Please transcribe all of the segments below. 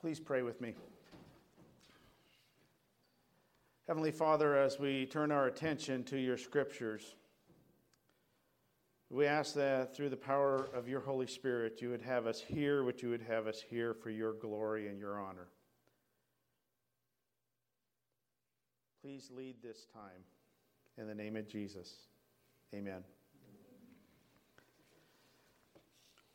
Please pray with me. Heavenly Father, as we turn our attention to your scriptures, we ask that through the power of your Holy Spirit, you would have us hear what you would have us hear for your glory and your honor. Please lead this time. In the name of Jesus, amen.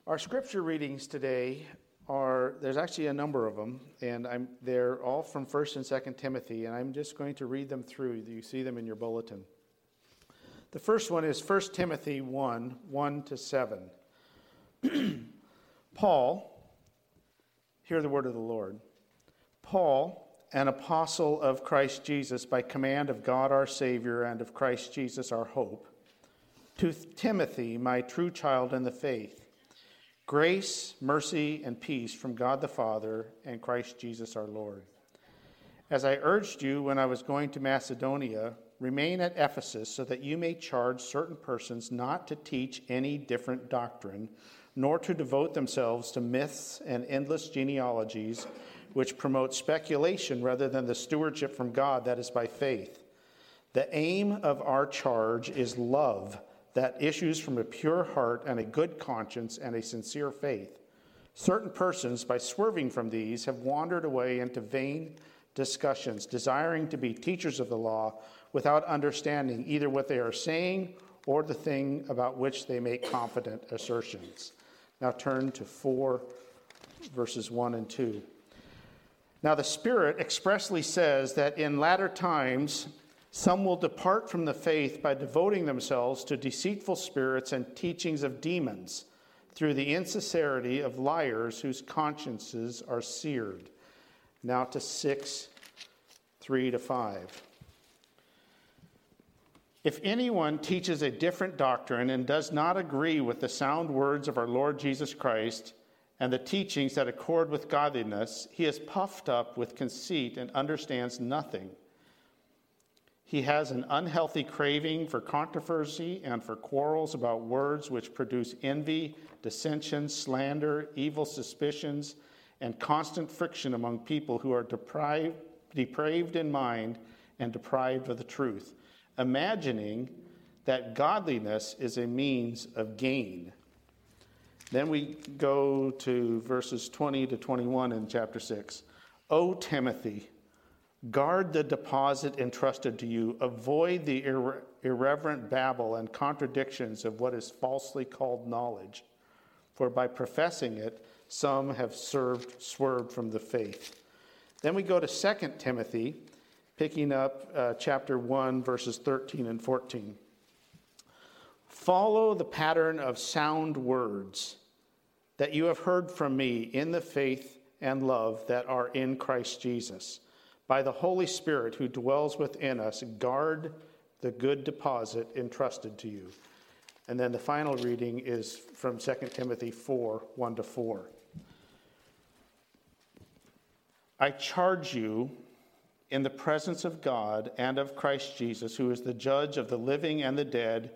Our scripture readings today are there's actually a number of them, and I'm, they're all from 1st and 2nd Timothy, and I'm just going to read them through. You see them in your bulletin. The first one is 1 Timothy 1 1 to 7. Paul, hear the word of the Lord. Paul, an apostle of Christ Jesus, by command of God our Savior and of Christ Jesus our hope, to Timothy, my true child in the faith Grace, mercy, and peace from God the Father and Christ Jesus our Lord. As I urged you when I was going to Macedonia, remain at Ephesus so that you may charge certain persons not to teach any different doctrine, nor to devote themselves to myths and endless genealogies, which promote speculation rather than the stewardship from God that is by faith. The aim of our charge is love that issues from a pure heart and a good conscience and a sincere faith. Certain persons, by swerving from these, have wandered away into vain discussions, desiring to be teachers of the law without understanding either what they are saying or the thing about which they make confident assertions. Now turn to 4 verses 1 and 2. Now the Spirit expressly says that in latter times, some will depart from the faith by devoting themselves to deceitful spirits and teachings of demons through the insincerity of liars whose consciences are seared. Now to 6, 3 to 5. If anyone teaches a different doctrine and does not agree with the sound words of our Lord Jesus Christ and the teachings that accord with godliness, he is puffed up with conceit and understands nothing. He has an unhealthy craving for controversy and for quarrels about words which produce envy, dissension, slander, evil suspicions, and constant friction among people who are deprived, depraved in mind and deprived of the truth, imagining that godliness is a means of gain. Then we go to verses 20 to 21 in chapter 6. O Timothy, Guard the deposit entrusted to you. Avoid the irre- irreverent babble and contradictions of what is falsely called knowledge. For by professing it, some have served, swerved from the faith. Then we go to 2 Timothy, picking up uh, chapter 1, verses 13 and 14. Follow the pattern of sound words that you have heard from me in the faith and love that are in Christ Jesus by the Holy Spirit who dwells within us, guard the good deposit entrusted to you. And then the final reading is from 2 Timothy 4 1 to 4. I charge you in the presence of God and of Christ Jesus, who is the judge of the living and the dead,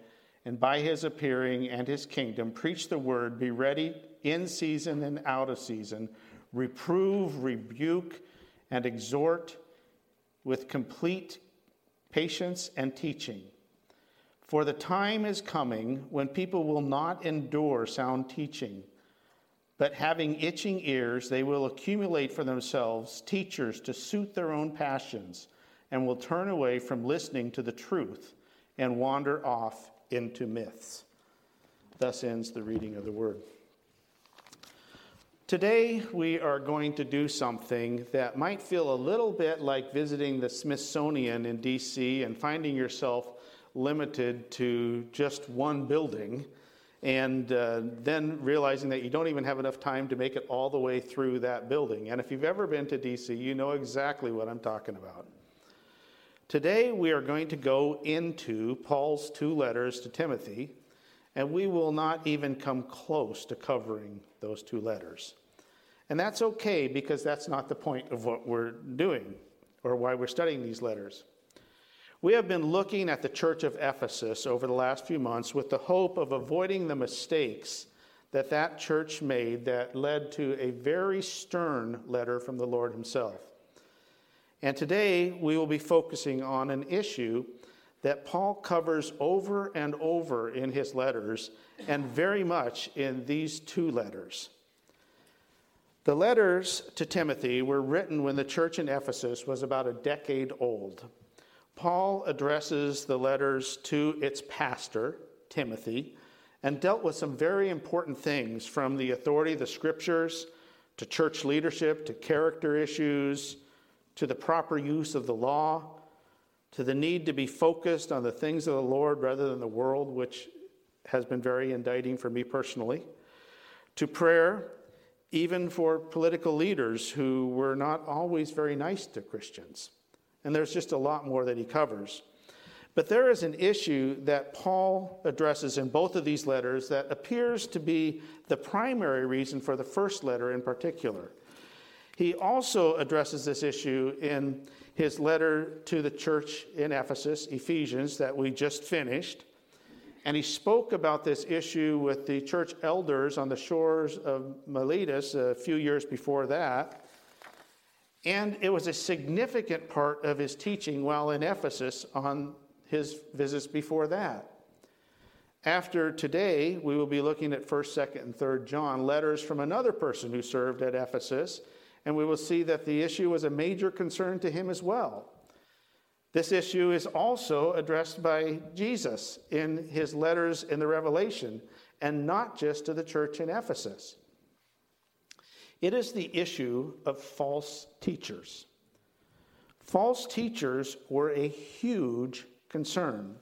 and by his appearing and his kingdom, preach the word, be ready in season and out of season, reprove, rebuke, and exhort with complete patience and teaching. For the time is coming when people will not endure sound teaching, but having itching ears, they will accumulate for themselves teachers to suit their own passions, and will turn away from listening to the truth and wander off into myths. Thus ends the reading of the word. Today, we are going to do something that might feel a little bit like visiting the Smithsonian in DC and finding yourself limited to just one building, and uh, then realizing that you don't even have enough time to make it all the way through that building. And if you've ever been to DC, you know exactly what I'm talking about. Today, we are going to go into Paul's two letters to Timothy, and we will not even come close to covering those two letters. And that's okay because that's not the point of what we're doing or why we're studying these letters. We have been looking at the church of Ephesus over the last few months with the hope of avoiding the mistakes that that church made that led to a very stern letter from the Lord Himself. And today we will be focusing on an issue that Paul covers over and over in his letters, and very much in these two letters. The letters to Timothy were written when the church in Ephesus was about a decade old. Paul addresses the letters to its pastor, Timothy, and dealt with some very important things from the authority of the scriptures to church leadership to character issues to the proper use of the law to the need to be focused on the things of the Lord rather than the world, which has been very indicting for me personally, to prayer, even for political leaders who were not always very nice to Christians. And there's just a lot more that he covers. But there is an issue that Paul addresses in both of these letters that appears to be the primary reason for the first letter in particular. He also addresses this issue in his letter to the church in Ephesus, Ephesians, that we just finished. And he spoke about this issue with the church elders on the shores of Miletus a few years before that. And it was a significant part of his teaching while in Ephesus on his visits before that. After today, we will be looking at 1st, 2nd, and 3rd John, letters from another person who served at Ephesus, and we will see that the issue was a major concern to him as well. This issue is also addressed by Jesus in his letters in the Revelation, and not just to the church in Ephesus. It is the issue of false teachers. False teachers were a huge concern.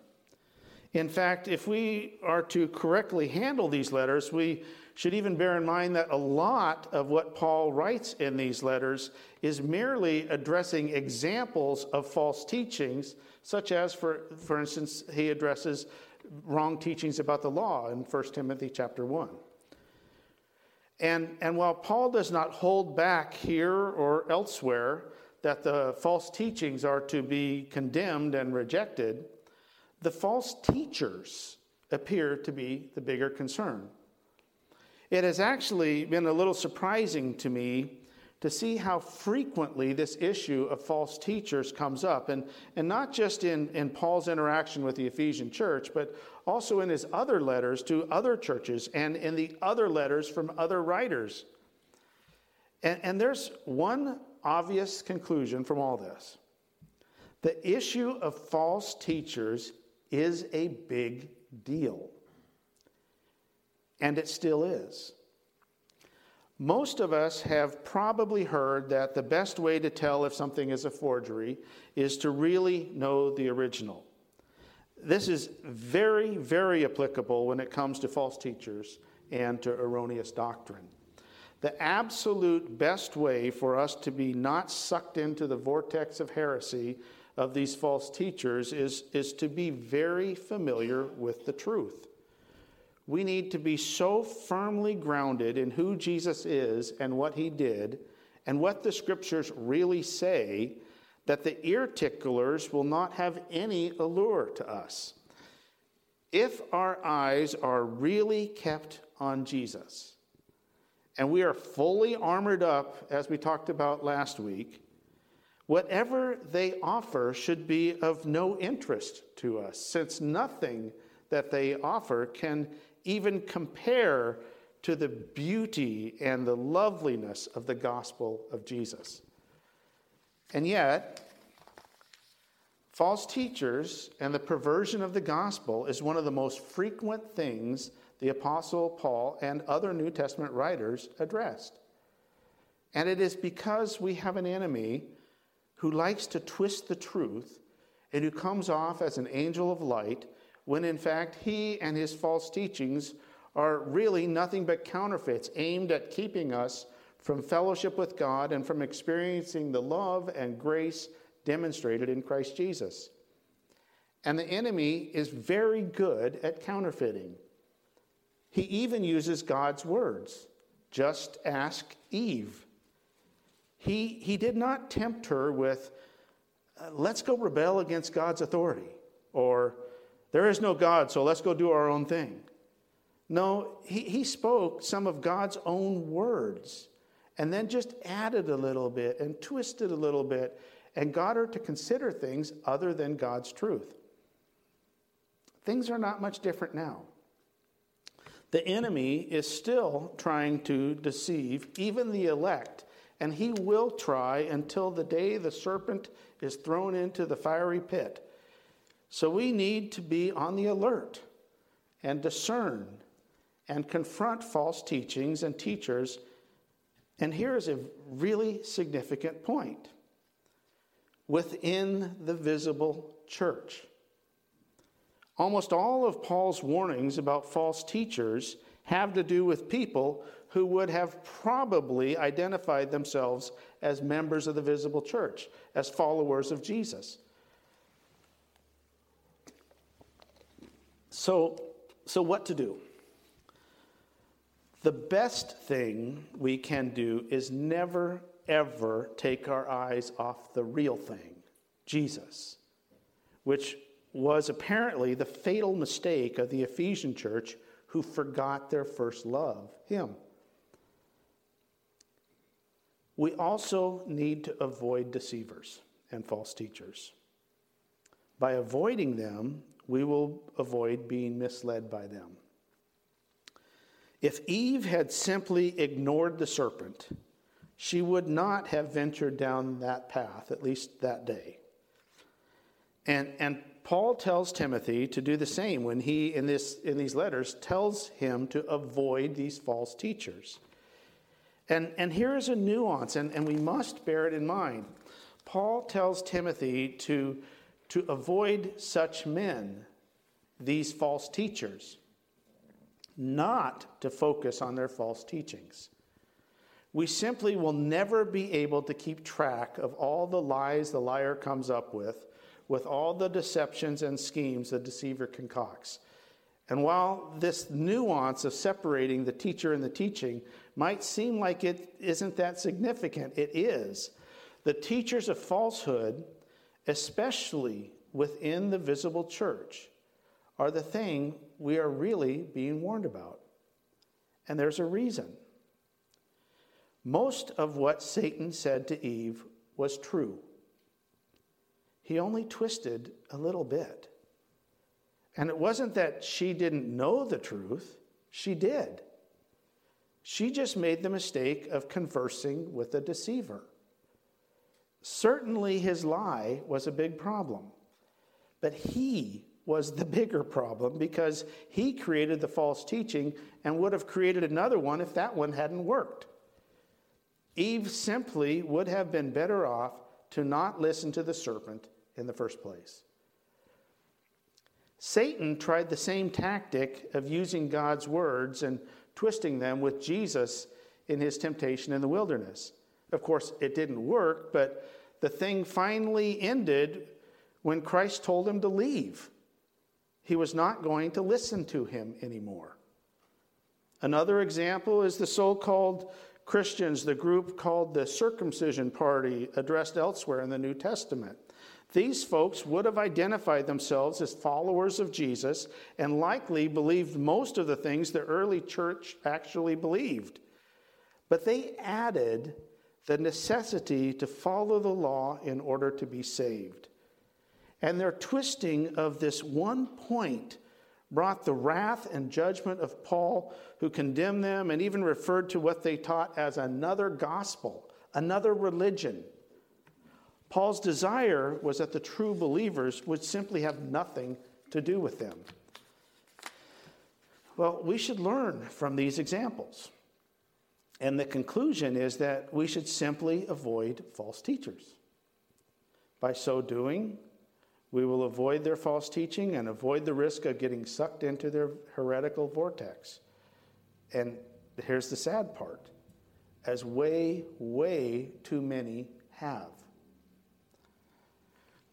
In fact, if we are to correctly handle these letters, we should even bear in mind that a lot of what Paul writes in these letters is merely addressing examples of false teachings, such as, for, for instance, he addresses wrong teachings about the law in 1 Timothy chapter 1. And, and while Paul does not hold back here or elsewhere that the false teachings are to be condemned and rejected, the false teachers appear to be the bigger concern. It has actually been a little surprising to me to see how frequently this issue of false teachers comes up, and, and not just in, in Paul's interaction with the Ephesian church, but also in his other letters to other churches and in the other letters from other writers. And, and there's one obvious conclusion from all this the issue of false teachers is a big deal. And it still is. Most of us have probably heard that the best way to tell if something is a forgery is to really know the original. This is very, very applicable when it comes to false teachers and to erroneous doctrine. The absolute best way for us to be not sucked into the vortex of heresy of these false teachers is, is to be very familiar with the truth. We need to be so firmly grounded in who Jesus is and what he did and what the scriptures really say that the ear ticklers will not have any allure to us. If our eyes are really kept on Jesus and we are fully armored up, as we talked about last week, whatever they offer should be of no interest to us, since nothing that they offer can even compare to the beauty and the loveliness of the gospel of Jesus. And yet, false teachers and the perversion of the gospel is one of the most frequent things the Apostle Paul and other New Testament writers addressed. And it is because we have an enemy who likes to twist the truth and who comes off as an angel of light when in fact he and his false teachings are really nothing but counterfeits aimed at keeping us from fellowship with God and from experiencing the love and grace demonstrated in Christ Jesus. And the enemy is very good at counterfeiting. He even uses God's words. Just ask Eve. He, he did not tempt her with, uh, let's go rebel against God's authority, or there is no God, so let's go do our own thing. No, he, he spoke some of God's own words and then just added a little bit and twisted a little bit and got her to consider things other than God's truth. Things are not much different now. The enemy is still trying to deceive even the elect, and he will try until the day the serpent is thrown into the fiery pit. So we need to be on the alert and discern and confront false teachings and teachers. And here is a really significant point within the visible church. Almost all of Paul's warnings about false teachers have to do with people who would have probably identified themselves as members of the visible church, as followers of Jesus. So, so what to do? The best thing we can do is never, ever take our eyes off the real thing, Jesus, which was apparently the fatal mistake of the Ephesian church who forgot their first love, Him. We also need to avoid deceivers and false teachers. By avoiding them, we will avoid being misled by them. If Eve had simply ignored the serpent, she would not have ventured down that path, at least that day. And, and Paul tells Timothy to do the same when he, in, this, in these letters, tells him to avoid these false teachers. And, and here is a nuance, and, and we must bear it in mind. Paul tells Timothy to, to avoid such men, these false teachers, not to focus on their false teachings. We simply will never be able to keep track of all the lies the liar comes up with with all the deceptions and schemes the deceiver concocts. And while this nuance of separating the teacher and the teaching might seem like it isn't that significant, it is. The teachers of falsehood, especially within the visible church, are the thing we are really being warned about. And there's a reason. Most of what Satan said to Eve was true. He only twisted a little bit. And it wasn't that she didn't know the truth, she did. She just made the mistake of conversing with a deceiver. Certainly, his lie was a big problem, but he was the bigger problem because he created the false teaching and would have created another one if that one hadn't worked. Eve simply would have been better off to not listen to the serpent in the first place. Satan tried the same tactic of using God's words and twisting them with Jesus in his temptation in the wilderness. Of course, it didn't work, but the thing finally ended when Christ told him to leave. He was not going to listen to him anymore. Another example is the so called Christians, the group called the Circumcision Party, addressed elsewhere in the New Testament. These folks would have identified themselves as followers of Jesus and likely believed most of the things the early church actually believed. But they added the necessity to follow the law in order to be saved. And their twisting of this one point brought the wrath and judgment of Paul, who condemned them and even referred to what they taught as another gospel, another religion. Paul's desire was that the true believers would simply have nothing to do with them. Well, we should learn from these examples. And the conclusion is that we should simply avoid false teachers. By so doing, we will avoid their false teaching and avoid the risk of getting sucked into their heretical vortex. And here's the sad part as way, way too many have.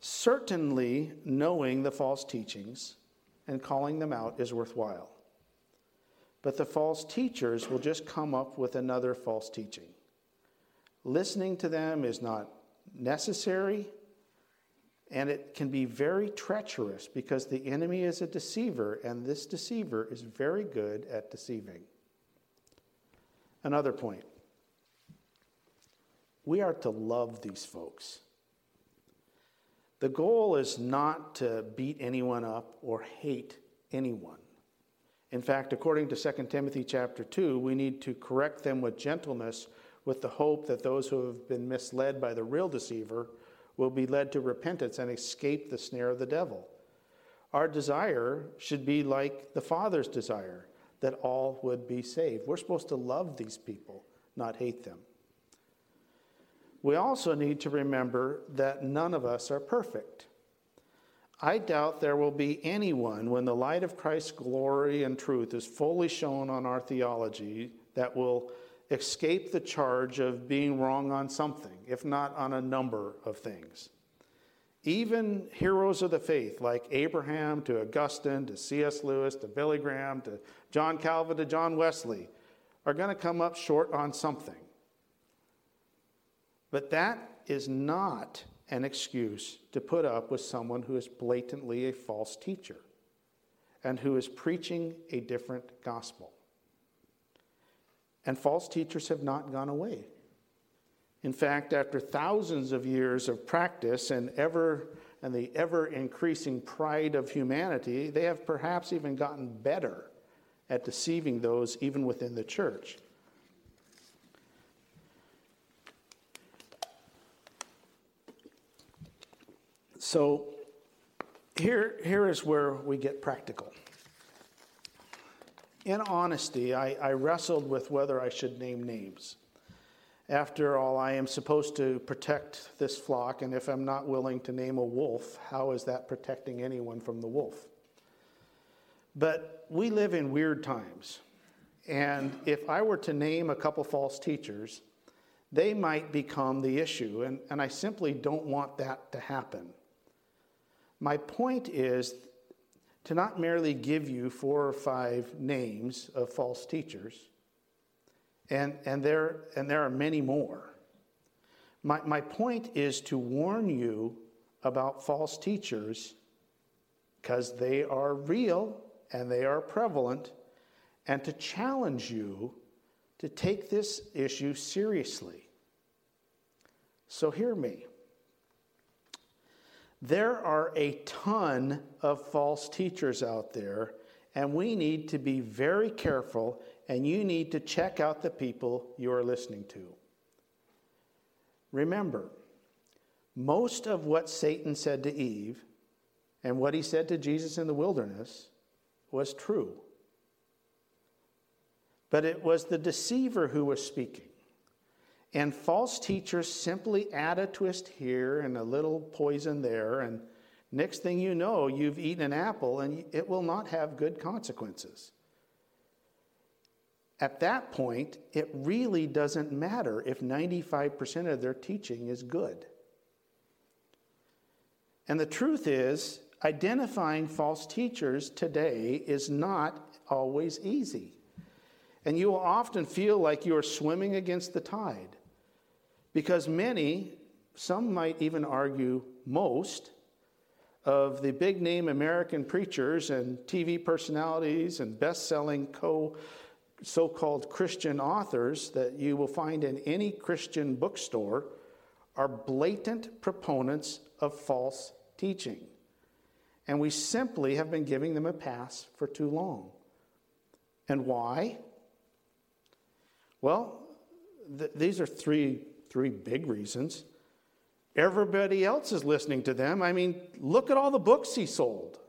Certainly, knowing the false teachings and calling them out is worthwhile. But the false teachers will just come up with another false teaching. Listening to them is not necessary, And it can be very treacherous because the enemy is a deceiver, and this deceiver is very good at deceiving. Another point we are to love these folks. The goal is not to beat anyone up or hate anyone. In fact, according to 2 Timothy chapter 2, we need to correct them with gentleness with the hope that those who have been misled by the real deceiver will be led to repentance and escape the snare of the devil. Our desire should be like the Father's desire, that all would be saved. We're supposed to love these people, not hate them. We also need to remember that none of us are perfect. I doubt there will be anyone when the light of Christ's glory and truth is fully shown on our theology that will escape the charge of being wrong on something, if not on a number of things. Even heroes of the faith like Abraham to Augustine to C.S. Lewis to Billy Graham to John Calvin to John Wesley are going to come up short on something. But that is not an excuse to put up with someone who is blatantly a false teacher and who is preaching a different gospel. And false teachers have not gone away. In fact, after thousands of years of practice and ever and the ever increasing pride of humanity, they have perhaps even gotten better at deceiving those even within the church. So here, here is where we get practical. In honesty, I, I wrestled with whether I should name names. After all, I am supposed to protect this flock, and if I'm not willing to name a wolf, how is that protecting anyone from the wolf? But we live in weird times, and if I were to name a couple false teachers, they might become the issue, and, and I simply don't want that to happen. My point is to not merely give you four or five names of false teachers, and, and, there, and there are many more. My, my point is to warn you about false teachers because they are real and they are prevalent, and to challenge you to take this issue seriously. So, hear me. There are a ton of false teachers out there, and we need to be very careful, and you need to check out the people you are listening to. Remember, most of what Satan said to Eve and what he said to Jesus in the wilderness was true. But it was the deceiver who was speaking. And false teachers simply add a twist here and a little poison there, and next thing you know, you've eaten an apple and it will not have good consequences. At that point, it really doesn't matter if 95% of their teaching is good. And the truth is, identifying false teachers today is not always easy. And you will often feel like you are swimming against the tide. Because many, some might even argue most, of the big name American preachers and TV personalities and best selling so called Christian authors that you will find in any Christian bookstore are blatant proponents of false teaching. And we simply have been giving them a pass for too long. And why? Well, th- these are three three big reasons. Everybody else is listening to them. I mean, look at all the books he sold.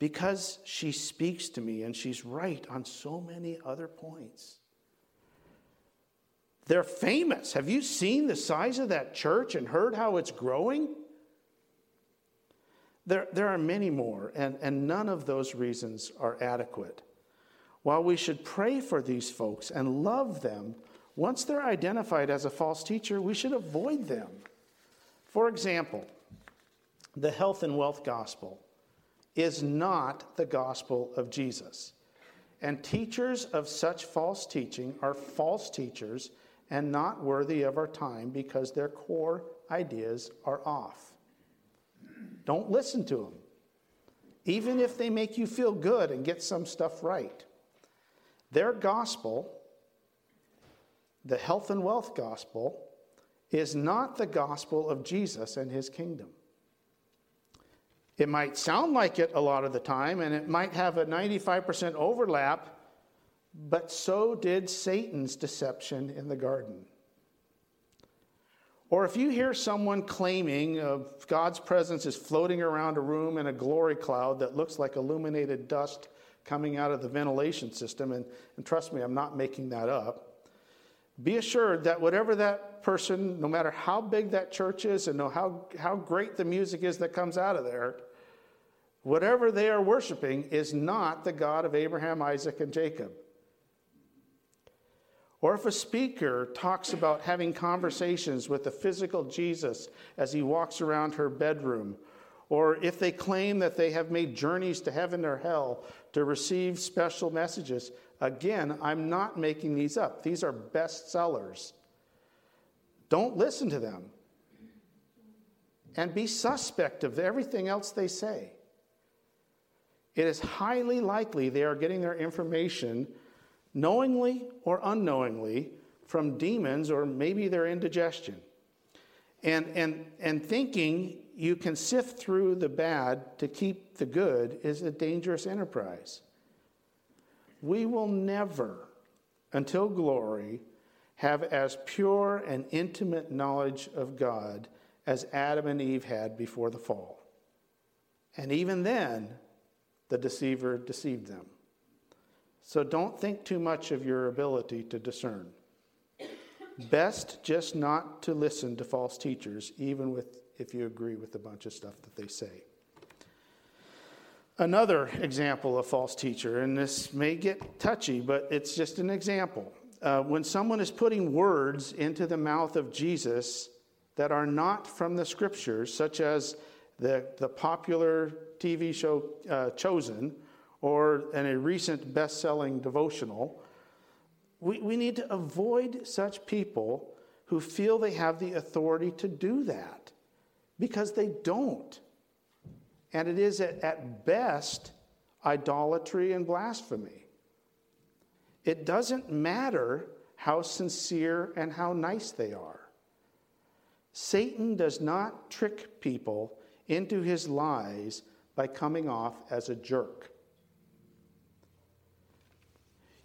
Because she speaks to me and she's right on so many other points. They're famous. Have you seen the size of that church and heard how it's growing? There, there are many more, and, and none of those reasons are adequate. While we should pray for these folks and love them, once they're identified as a false teacher, we should avoid them. For example, the health and wealth gospel is not the gospel of Jesus. And teachers of such false teaching are false teachers and not worthy of our time because their core ideas are off. Don't listen to them, even if they make you feel good and get some stuff right. Their gospel, the health and wealth gospel, is not the gospel of Jesus and his kingdom. It might sound like it a lot of the time, and it might have a 95% overlap, but so did Satan's deception in the garden. Or if you hear someone claiming uh, God's presence is floating around a room in a glory cloud that looks like illuminated dust coming out of the ventilation system, and, and trust me, I'm not making that up, be assured that whatever that person, no matter how big that church is and how, how great the music is that comes out of there, whatever they are worshiping is not the God of Abraham, Isaac, and Jacob. Or if a speaker talks about having conversations with the physical Jesus as he walks around her bedroom, or if they claim that they have made journeys to heaven or hell to receive special messages, again, I'm not making these up. These are bestsellers. Don't listen to them. And be suspect of everything else they say. It is highly likely they are getting their information knowingly or unknowingly from demons or maybe their indigestion. And, and, and thinking you can sift through the bad to keep the good is a dangerous enterprise. We will never, until glory, have as pure and intimate knowledge of God as Adam and Eve had before the fall. And even then, the deceiver deceived them. So don't think too much of your ability to discern. Best just not to listen to false teachers, even with, if you agree with a bunch of stuff that they say. Another example of false teacher, and this may get touchy, but it's just an example. Uh, when someone is putting words into the mouth of Jesus that are not from the scriptures, such as the, the popular TV show uh, Chosen, or in a recent best selling devotional, we, we need to avoid such people who feel they have the authority to do that because they don't. And it is at, at best idolatry and blasphemy. It doesn't matter how sincere and how nice they are. Satan does not trick people into his lies by coming off as a jerk.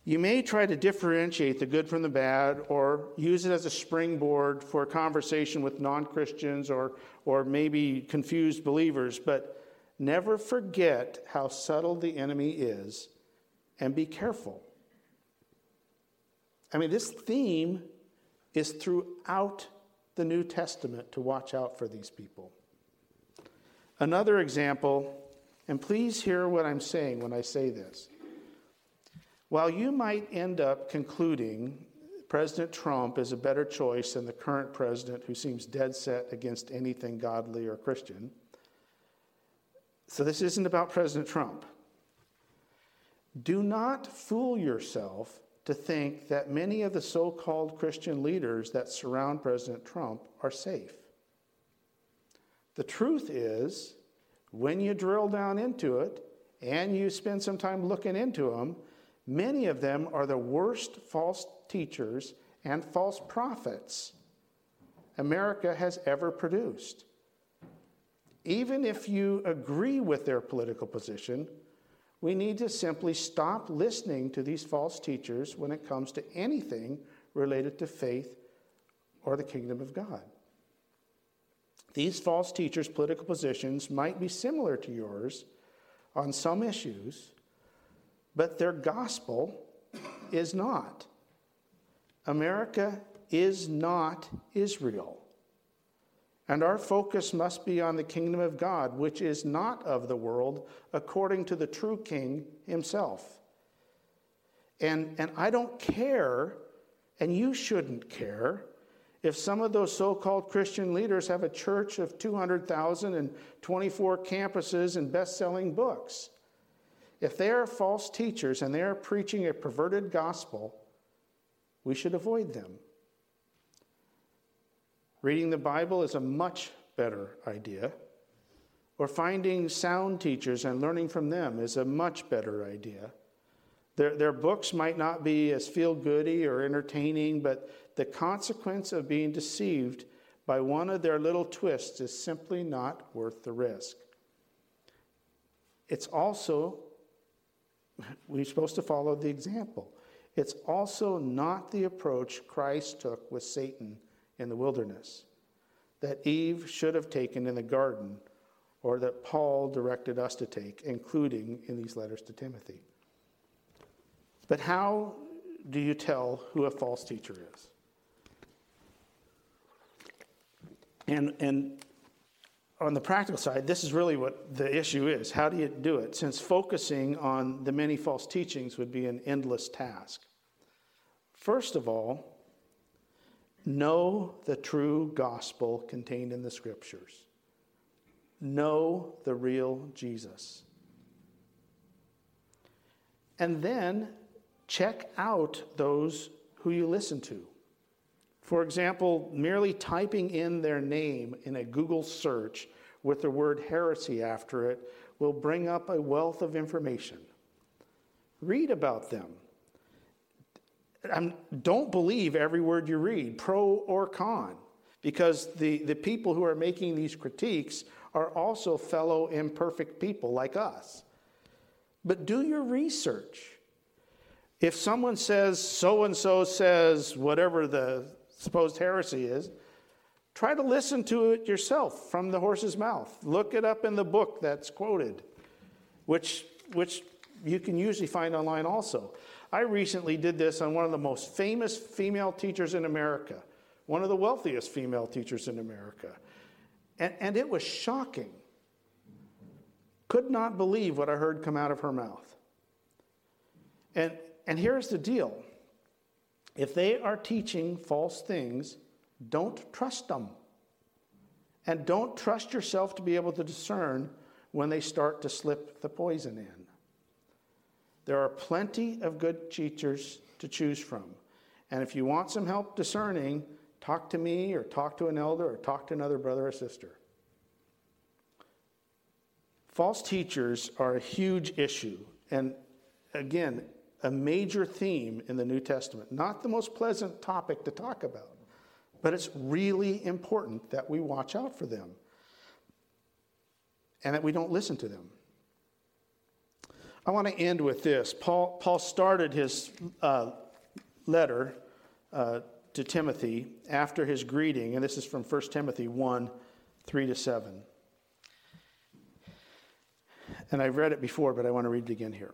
You may try to differentiate the good from the bad or use it as a springboard for a conversation with non Christians or, or maybe confused believers, but never forget how subtle the enemy is and be careful. I mean, this theme is throughout the New Testament to watch out for these people. Another example, and please hear what I'm saying when I say this. While you might end up concluding President Trump is a better choice than the current president who seems dead set against anything godly or Christian, so this isn't about President Trump. Do not fool yourself to think that many of the so called Christian leaders that surround President Trump are safe. The truth is, when you drill down into it and you spend some time looking into them, Many of them are the worst false teachers and false prophets America has ever produced. Even if you agree with their political position, we need to simply stop listening to these false teachers when it comes to anything related to faith or the kingdom of God. These false teachers' political positions might be similar to yours on some issues, but their gospel is not. America is not Israel. And our focus must be on the kingdom of God, which is not of the world, according to the true king himself. And, and I don't care, and you shouldn't care, if some of those so called Christian leaders have a church of 200,000 and 24 campuses and best selling books. If they are false teachers and they are preaching a perverted gospel, we should avoid them. Reading the Bible is a much better idea. or finding sound teachers and learning from them is a much better idea. Their, their books might not be as feel goody or entertaining, but the consequence of being deceived by one of their little twists is simply not worth the risk. It's also, we're supposed to follow the example. It's also not the approach Christ took with Satan in the wilderness that Eve should have taken in the garden or that Paul directed us to take, including in these letters to Timothy. But how do you tell who a false teacher is? And, and on the practical side, this is really what the issue is. How do you do it? Since focusing on the many false teachings would be an endless task. First of all, know the true gospel contained in the scriptures. Know the real Jesus. And then check out those who you listen to. For example, merely typing in their name in a Google search with the word heresy after it will bring up a wealth of information. Read about them. Um, don't believe every word you read, pro or con, because the, the people who are making these critiques are also fellow imperfect people like us. But do your research. If someone says, so and so says whatever the supposed heresy is, try to listen to it yourself from the horse's mouth. Look it up in the book that's quoted, which, which you can usually find online also. I recently did this on one of the most famous female teachers in America, one of the wealthiest female teachers in America. And, and it was shocking. Could not believe what I heard come out of her mouth. And, and here's the deal if they are teaching false things, don't trust them. And don't trust yourself to be able to discern when they start to slip the poison in. There are plenty of good teachers to choose from. And if you want some help discerning, talk to me or talk to an elder or talk to another brother or sister. False teachers are a huge issue. And again, a major theme in the New Testament. Not the most pleasant topic to talk about, but it's really important that we watch out for them and that we don't listen to them. I want to end with this. Paul, Paul started his uh, letter uh, to Timothy after his greeting, and this is from 1 Timothy 1 3 to 7. And I've read it before, but I want to read it again here.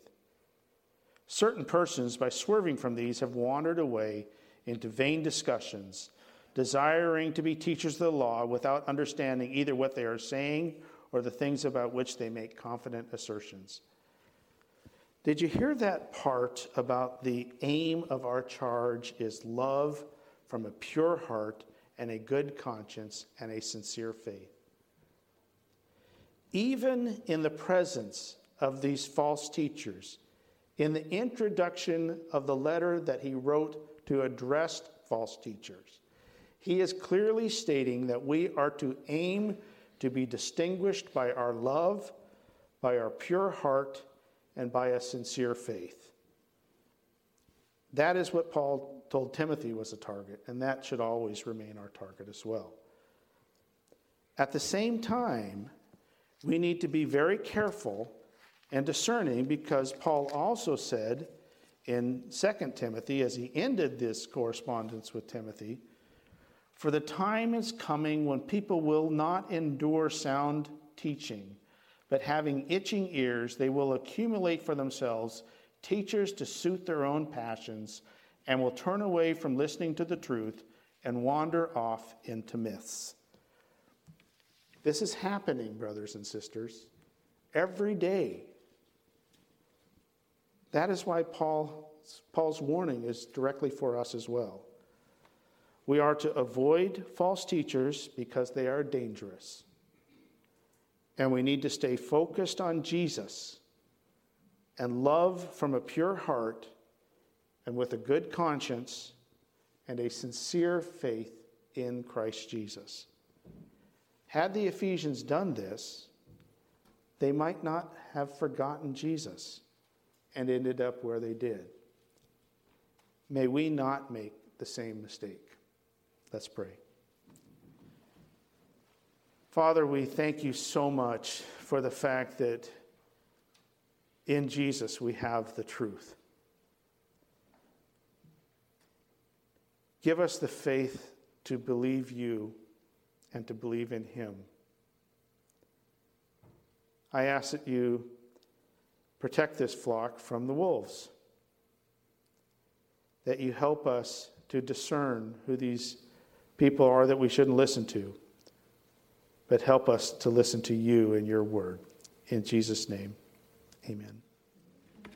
Certain persons, by swerving from these, have wandered away into vain discussions, desiring to be teachers of the law without understanding either what they are saying or the things about which they make confident assertions. Did you hear that part about the aim of our charge is love from a pure heart and a good conscience and a sincere faith? Even in the presence of these false teachers, in the introduction of the letter that he wrote to address false teachers. He is clearly stating that we are to aim to be distinguished by our love, by our pure heart, and by a sincere faith. That is what Paul told Timothy was a target, and that should always remain our target as well. At the same time, we need to be very careful and discerning because Paul also said in 2 Timothy, as he ended this correspondence with Timothy, for the time is coming when people will not endure sound teaching, but having itching ears, they will accumulate for themselves teachers to suit their own passions and will turn away from listening to the truth and wander off into myths. This is happening, brothers and sisters every day. That is why Paul, Paul's warning is directly for us as well. We are to avoid false teachers because they are dangerous. And we need to stay focused on Jesus and love from a pure heart and with a good conscience and a sincere faith in Christ Jesus. Had the Ephesians done this, they might not have forgotten Jesus and ended up where they did. May we not make the same mistake. Let's pray. Father, we thank you so much for the fact that in Jesus we have the truth. Give us the faith to believe you and to believe in him. I ask that you protect this flock from the wolves, that you help us to discern who these people are that we shouldn't listen to, but help us to listen to you and your word. In Jesus' name, amen.